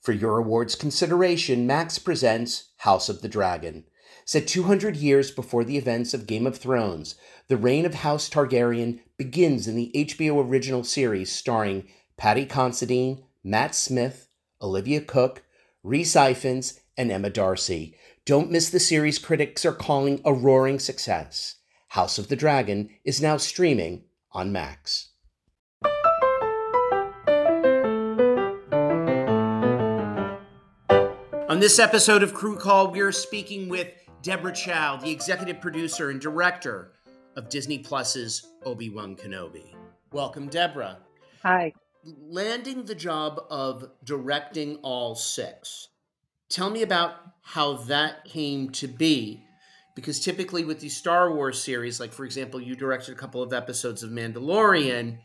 For your awards consideration, Max presents House of the Dragon. Set 200 years before the events of Game of Thrones, the reign of House Targaryen begins in the HBO original series starring Paddy Considine, Matt Smith, Olivia Cooke, Rhys Ifans, and Emma D'Arcy. Don't miss the series critics are calling a roaring success. House of the Dragon is now streaming on Max. On this episode of Crew Call, we're speaking with Deborah Chow, the executive producer and director of Disney Plus's Obi Wan Kenobi. Welcome, Deborah. Hi. Landing the job of directing all six. Tell me about how that came to be. Because typically, with these Star Wars series, like for example, you directed a couple of episodes of Mandalorian,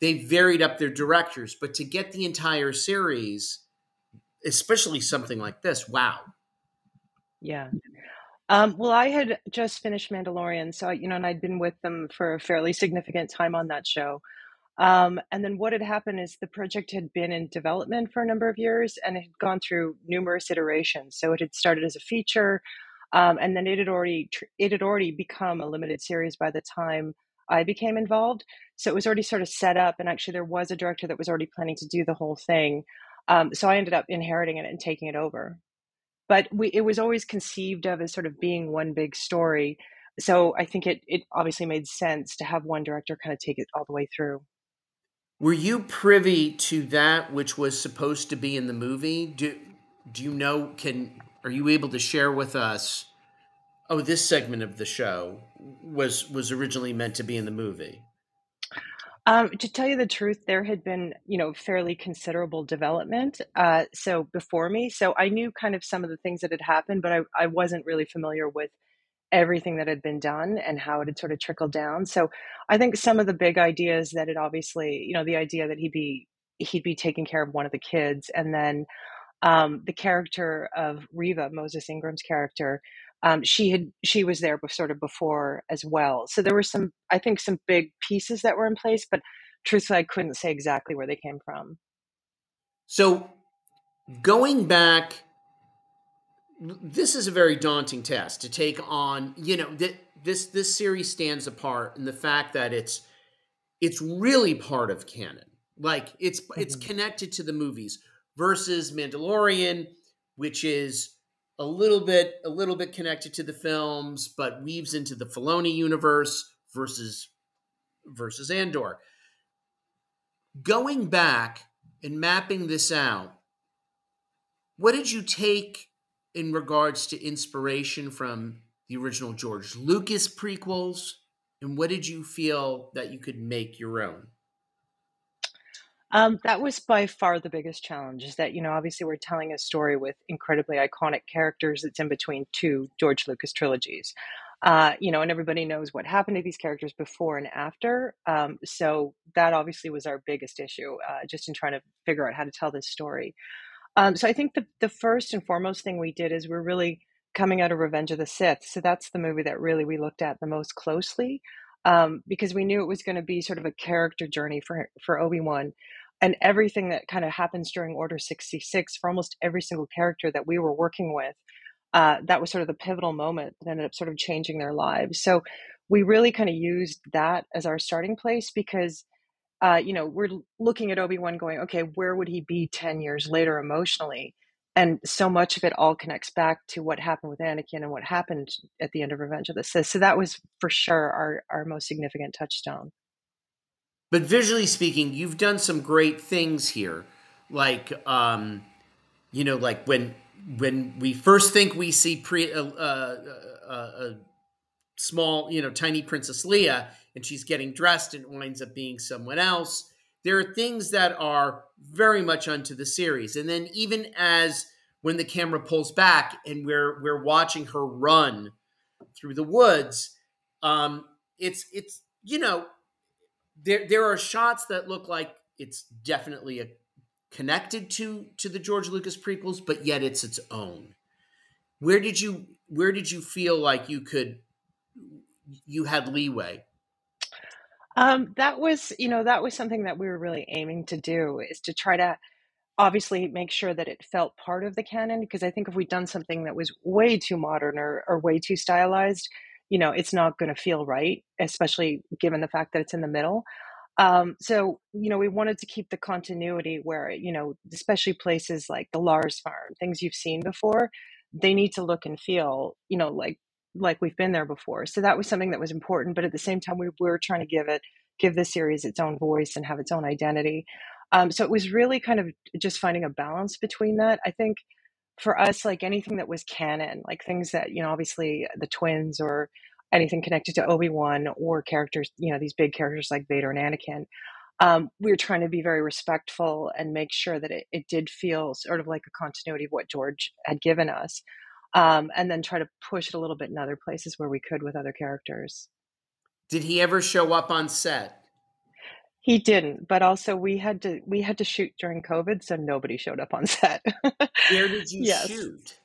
they varied up their directors. But to get the entire series, especially something like this. Wow. Yeah. Um, well, I had just finished Mandalorian, so you know, and I'd been with them for a fairly significant time on that show. Um, and then what had happened is the project had been in development for a number of years, and it had gone through numerous iterations. So it had started as a feature, um, and then it had already it had already become a limited series by the time I became involved. So it was already sort of set up, and actually there was a director that was already planning to do the whole thing. Um, so I ended up inheriting it and taking it over. But we, it was always conceived of as sort of being one big story. So I think it, it obviously made sense to have one director kind of take it all the way through. Were you privy to that which was supposed to be in the movie? Do do you know can are you able to share with us oh this segment of the show was was originally meant to be in the movie? Um, to tell you the truth, there had been, you know, fairly considerable development. Uh, so before me, so I knew kind of some of the things that had happened, but I, I wasn't really familiar with everything that had been done and how it had sort of trickled down. So I think some of the big ideas that it obviously, you know, the idea that he'd be he'd be taking care of one of the kids, and then um, the character of Reva, Moses Ingram's character, um, she had she was there sort of before as well. So there were some, I think, some big pieces that were in place, but truthfully, I couldn't say exactly where they came from. So going back, this is a very daunting task to take on. You know, th- this this series stands apart in the fact that it's it's really part of canon. Like it's mm-hmm. it's connected to the movies versus Mandalorian, which is a little bit a little bit connected to the films, but weaves into the Filoni universe versus versus Andor. Going back and mapping this out, what did you take in regards to inspiration from the original George Lucas prequels, and what did you feel that you could make your own? Um, that was by far the biggest challenge is that, you know, obviously we're telling a story with incredibly iconic characters that's in between two George Lucas trilogies. Uh, you know, and everybody knows what happened to these characters before and after. Um, so that obviously was our biggest issue, uh, just in trying to figure out how to tell this story. Um, so I think the, the first and foremost thing we did is we're really coming out of Revenge of the Sith. So that's the movie that really we looked at the most closely um, because we knew it was going to be sort of a character journey for for Obi Wan and everything that kind of happens during Order 66 for almost every single character that we were working with. Uh, that was sort of the pivotal moment that ended up sort of changing their lives. So we really kind of used that as our starting place because, uh, you know, we're looking at Obi Wan going, okay, where would he be 10 years later emotionally? And so much of it all connects back to what happened with Anakin and what happened at the end of Revenge of the Sith. So that was for sure our, our most significant touchstone. But visually speaking, you've done some great things here. Like, um, you know, like when when we first think we see pre uh, uh, uh, a small, you know, tiny Princess Leia, and she's getting dressed and winds up being someone else. There are things that are very much unto the series, and then even as when the camera pulls back and we're we're watching her run through the woods, um, it's it's you know there there are shots that look like it's definitely a, connected to to the George Lucas prequels, but yet it's its own. Where did you where did you feel like you could you had leeway? Um, that was, you know, that was something that we were really aiming to do is to try to obviously make sure that it felt part of the canon because I think if we'd done something that was way too modern or, or way too stylized, you know, it's not going to feel right, especially given the fact that it's in the middle. Um, so, you know, we wanted to keep the continuity where, you know, especially places like the Lars farm, things you've seen before, they need to look and feel, you know, like like we've been there before. So that was something that was important, but at the same time we were trying to give it give the series its own voice and have its own identity. Um, so it was really kind of just finding a balance between that. I think for us, like anything that was canon, like things that, you know, obviously the twins or anything connected to Obi Wan or characters, you know, these big characters like Vader and Anakin. Um, we were trying to be very respectful and make sure that it, it did feel sort of like a continuity of what George had given us, um, and then try to push it a little bit in other places where we could with other characters. Did he ever show up on set? He didn't, but also we had to we had to shoot during COVID, so nobody showed up on set. Where did you yes. shoot?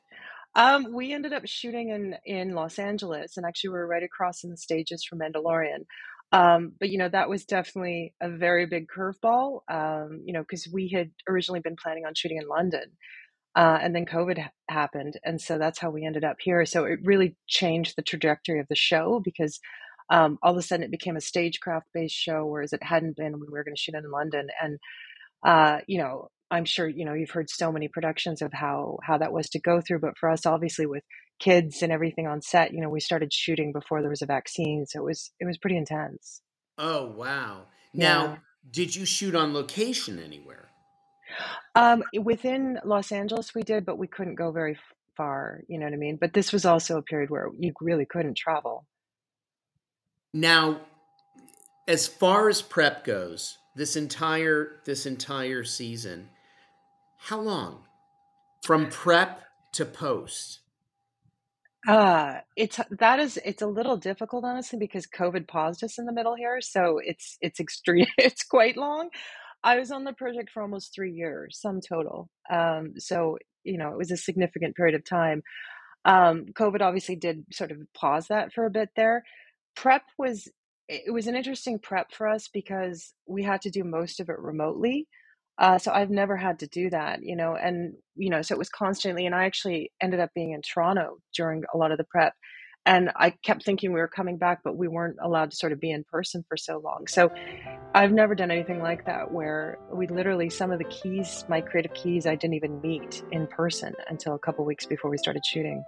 Um, we ended up shooting in in Los Angeles, and actually we were right across in the stages from Mandalorian. Um, but you know that was definitely a very big curveball. Um, you know because we had originally been planning on shooting in London, uh, and then COVID ha- happened, and so that's how we ended up here. So it really changed the trajectory of the show because um, all of a sudden it became a stagecraft based show, whereas it hadn't been when we were going to shoot it in London. And uh, you know, I'm sure you know you've heard so many productions of how how that was to go through, but for us, obviously with kids and everything on set, you know, we started shooting before there was a vaccine, so it was it was pretty intense. Oh wow! Now, yeah. did you shoot on location anywhere? Um, within Los Angeles, we did, but we couldn't go very far. You know what I mean? But this was also a period where you really couldn't travel. Now, as far as prep goes, this entire this entire season, how long from prep to post? Uh, it's that is it's a little difficult honestly because COVID paused us in the middle here, so it's it's extreme. It's quite long. I was on the project for almost three years, some total. Um, so you know it was a significant period of time. Um, COVID obviously did sort of pause that for a bit there. Prep was it was an interesting prep for us because we had to do most of it remotely. Uh, so I've never had to do that, you know, and you know, so it was constantly. And I actually ended up being in Toronto during a lot of the prep, and I kept thinking we were coming back, but we weren't allowed to sort of be in person for so long. So I've never done anything like that where we literally some of the keys, my creative keys, I didn't even meet in person until a couple weeks before we started shooting.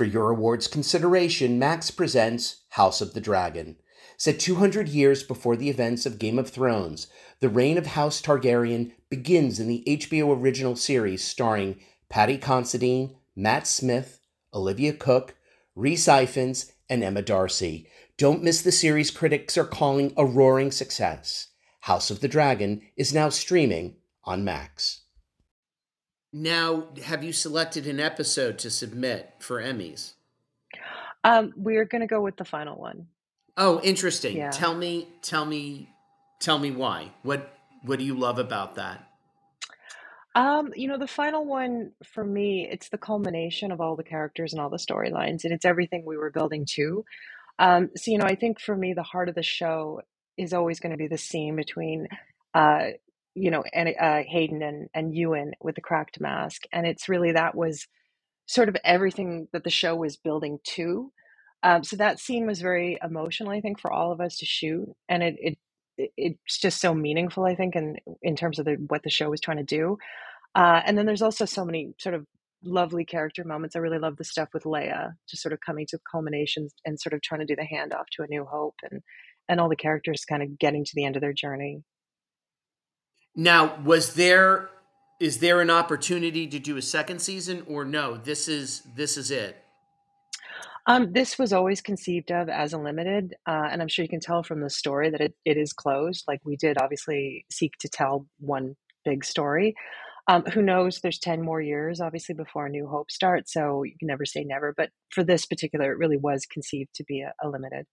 For your awards consideration, Max presents House of the Dragon. Set 200 years before the events of Game of Thrones, the reign of House Targaryen begins in the HBO original series starring Paddy Considine, Matt Smith, Olivia Cooke, Rhys Ifans, and Emma D'Arcy. Don't miss the series critics are calling a roaring success. House of the Dragon is now streaming on Max. Now, have you selected an episode to submit for Emmys? Um, we're going to go with the final one. Oh, interesting. Yeah. Tell me, tell me, tell me why. What what do you love about that? Um, you know, the final one for me, it's the culmination of all the characters and all the storylines, and it's everything we were building to. Um, so, you know, I think for me, the heart of the show is always going to be the scene between uh, you know, and uh, Hayden and and Ewan with the cracked mask, and it's really that was sort of everything that the show was building to. Um, so that scene was very emotional, I think, for all of us to shoot, and it it it's just so meaningful, I think, in in terms of the, what the show was trying to do. Uh, and then there's also so many sort of lovely character moments. I really love the stuff with Leia, just sort of coming to culminations and sort of trying to do the handoff to A New Hope, and and all the characters kind of getting to the end of their journey. Now, was there is there an opportunity to do a second season or no? This is this is it. Um, this was always conceived of as a limited, uh, and I'm sure you can tell from the story that it, it is closed. Like we did obviously seek to tell one big story. Um, who knows? There's 10 more years, obviously, before A New Hope starts. So you can never say never. But for this particular, it really was conceived to be a, a limited.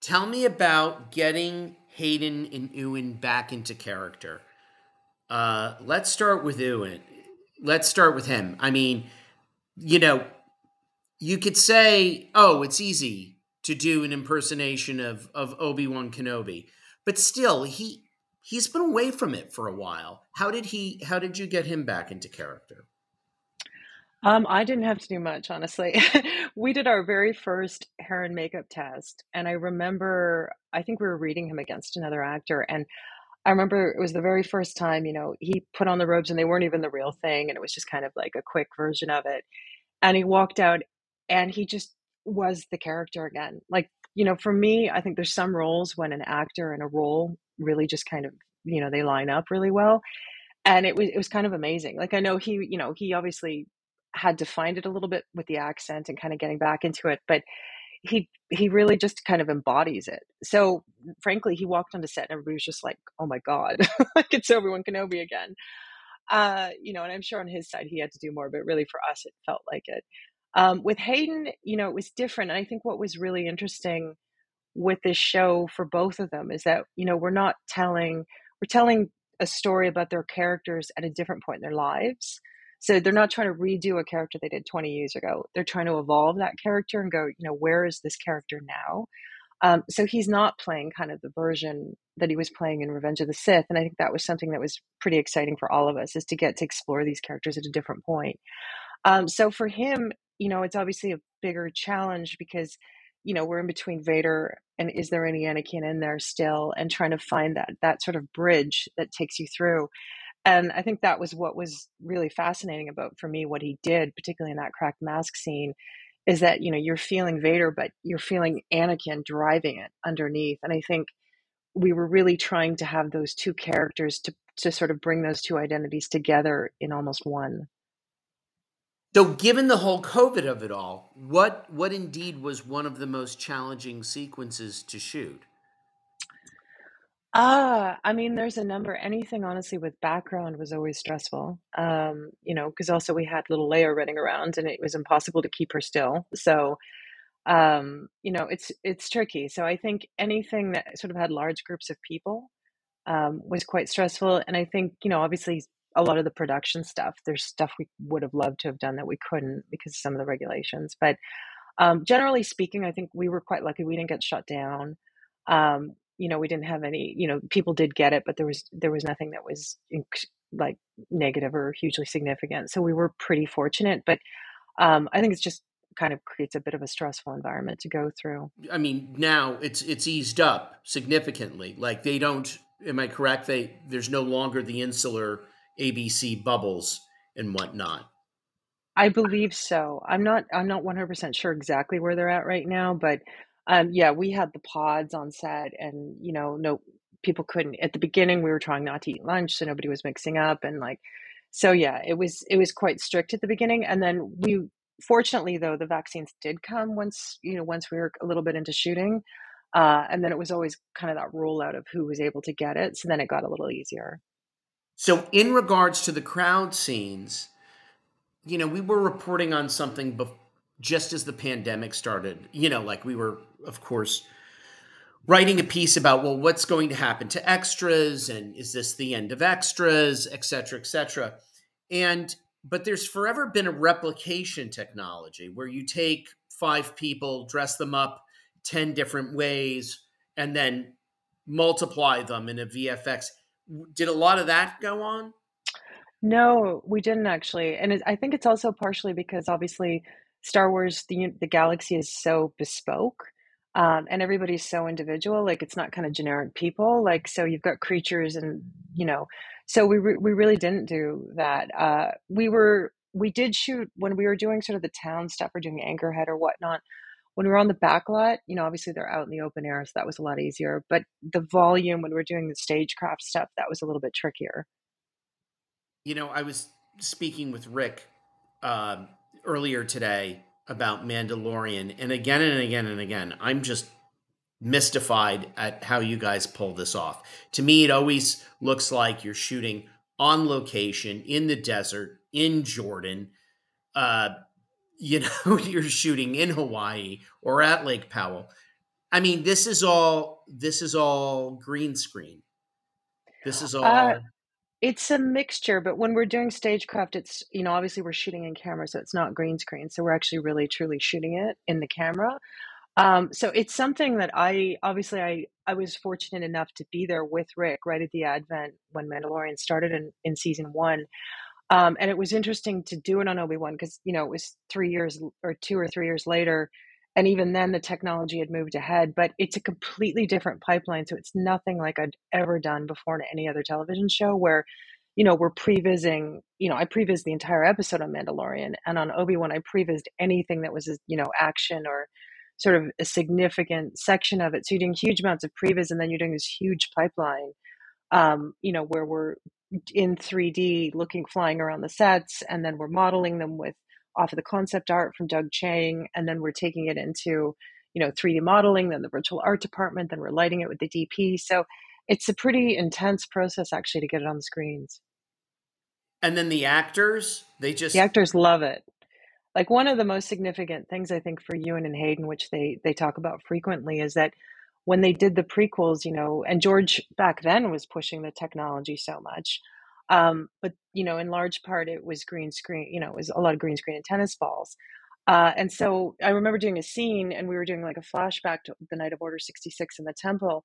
Tell me about getting Hayden and Ewan back into character. Uh, let's start with Ewan. Let's start with him. I mean, you know, you could say, "Oh, it's easy to do an impersonation of of Obi Wan Kenobi," but still, he he's been away from it for a while. How did he? How did you get him back into character? Um, I didn't have to do much, honestly. we did our very first hair and makeup test, and I remember I think we were reading him against another actor, and I remember it was the very first time, you know, he put on the robes and they weren't even the real thing, and it was just kind of like a quick version of it. And he walked out, and he just was the character again. Like, you know, for me, I think there's some roles when an actor and a role really just kind of, you know, they line up really well and it was it was kind of amazing. Like I know he, you know, he obviously had to find it a little bit with the accent and kind of getting back into it, but he he really just kind of embodies it. So frankly, he walked onto set and everybody was just like, "Oh my god, like it's Obi Wan Kenobi again." Uh, you know, and I'm sure on his side he had to do more, but really for us, it felt like it. Um, with Hayden, you know, it was different. And I think what was really interesting with this show for both of them is that you know we're not telling we're telling a story about their characters at a different point in their lives so they're not trying to redo a character they did 20 years ago. They're trying to evolve that character and go you know where is this character now? Um, so he's not playing kind of the version that he was playing in revenge of the sith and i think that was something that was pretty exciting for all of us is to get to explore these characters at a different point. Um, so for him you know it's obviously a bigger challenge because you know we're in between Vader and is there any Anakin in there still and trying to find that that sort of bridge that takes you through and I think that was what was really fascinating about for me what he did particularly in that cracked mask scene is that you know you're feeling Vader but you're feeling Anakin driving it underneath and I think we were really trying to have those two characters to to sort of bring those two identities together in almost one so, given the whole COVID of it all, what what indeed was one of the most challenging sequences to shoot? Ah, I mean, there's a number. Anything honestly with background was always stressful. Um, you know, because also we had little Leia running around, and it was impossible to keep her still. So, um, you know, it's it's tricky. So I think anything that sort of had large groups of people um, was quite stressful. And I think you know, obviously a lot of the production stuff. There's stuff we would have loved to have done that we couldn't because of some of the regulations. But um, generally speaking, I think we were quite lucky. We didn't get shut down. Um, you know, we didn't have any. You know, people did get it, but there was there was nothing that was like negative or hugely significant. So we were pretty fortunate. But um, I think it's just kind of creates a bit of a stressful environment to go through. I mean, now it's it's eased up significantly. Like they don't. Am I correct? They there's no longer the insular ABC bubbles and whatnot. I believe so. I'm not. I'm not 100 percent sure exactly where they're at right now, but um, yeah, we had the pods on set, and you know, no people couldn't. At the beginning, we were trying not to eat lunch, so nobody was mixing up, and like, so yeah, it was it was quite strict at the beginning, and then we. Fortunately, though, the vaccines did come once you know once we were a little bit into shooting, uh, and then it was always kind of that rollout of who was able to get it. So then it got a little easier. So, in regards to the crowd scenes, you know, we were reporting on something bef- just as the pandemic started. You know, like we were, of course, writing a piece about, well, what's going to happen to extras and is this the end of extras, et cetera, et cetera. And, but there's forever been a replication technology where you take five people, dress them up 10 different ways, and then multiply them in a VFX did a lot of that go on? No, we didn't actually, and it, I think it's also partially because obviously Star Wars, the the galaxy is so bespoke, um, and everybody's so individual. Like it's not kind of generic people. Like so, you've got creatures, and you know, so we re- we really didn't do that. Uh, we were we did shoot when we were doing sort of the town stuff or doing Anchorhead or whatnot when we were on the back lot, you know, obviously they're out in the open air, so that was a lot easier. But the volume when we are doing the stagecraft stuff, that was a little bit trickier. You know, I was speaking with Rick uh, earlier today about Mandalorian, and again and again and again, I'm just mystified at how you guys pull this off. To me, it always looks like you're shooting on location in the desert in Jordan. Uh, you know you're shooting in Hawaii or at Lake Powell. I mean, this is all this is all green screen. This is all uh, it's a mixture, but when we're doing stagecraft, it's you know, obviously we're shooting in camera, so it's not green screen. So we're actually really truly shooting it in the camera. Um, so it's something that I obviously I I was fortunate enough to be there with Rick right at the advent when Mandalorian started in, in season one. Um, and it was interesting to do it on Obi Wan because you know it was three years or two or three years later, and even then the technology had moved ahead. But it's a completely different pipeline, so it's nothing like I'd ever done before in any other television show. Where, you know, we're prevising. You know, I previs the entire episode on Mandalorian, and on Obi Wan, I prevised anything that was you know action or sort of a significant section of it. So you're doing huge amounts of previs, and then you're doing this huge pipeline. Um, you know, where we're in 3D looking flying around the sets and then we're modeling them with off of the concept art from Doug Chiang, and then we're taking it into you know 3D modeling then the virtual art department then we're lighting it with the DP so it's a pretty intense process actually to get it on the screens and then the actors they just the actors love it like one of the most significant things I think for Ewan and Hayden which they they talk about frequently is that when they did the prequels, you know, and George back then was pushing the technology so much. Um, but you know, in large part, it was green screen. You know, it was a lot of green screen and tennis balls. Uh, and so I remember doing a scene, and we were doing like a flashback to the night of Order sixty six in the temple,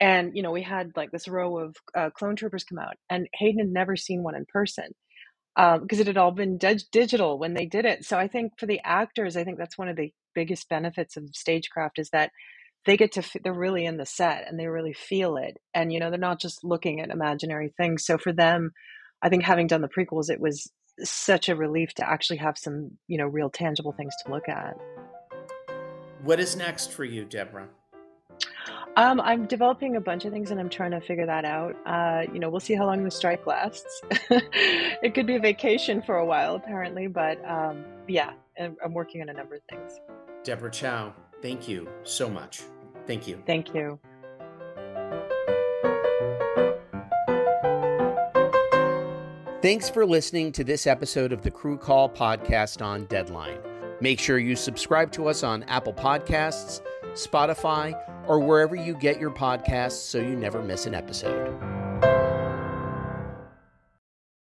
and you know, we had like this row of uh, clone troopers come out, and Hayden had never seen one in person because um, it had all been dig- digital when they did it. So I think for the actors, I think that's one of the biggest benefits of stagecraft is that they get to they're really in the set and they really feel it and you know they're not just looking at imaginary things so for them i think having done the prequels it was such a relief to actually have some you know real tangible things to look at what is next for you deborah um, I'm developing a bunch of things and I'm trying to figure that out. Uh, you know, we'll see how long the strike lasts. it could be a vacation for a while, apparently, but um, yeah, I'm working on a number of things. Deborah Chow, thank you so much. Thank you. Thank you. Thanks for listening to this episode of the Crew Call podcast on Deadline. Make sure you subscribe to us on Apple Podcasts, Spotify, or wherever you get your podcasts so you never miss an episode.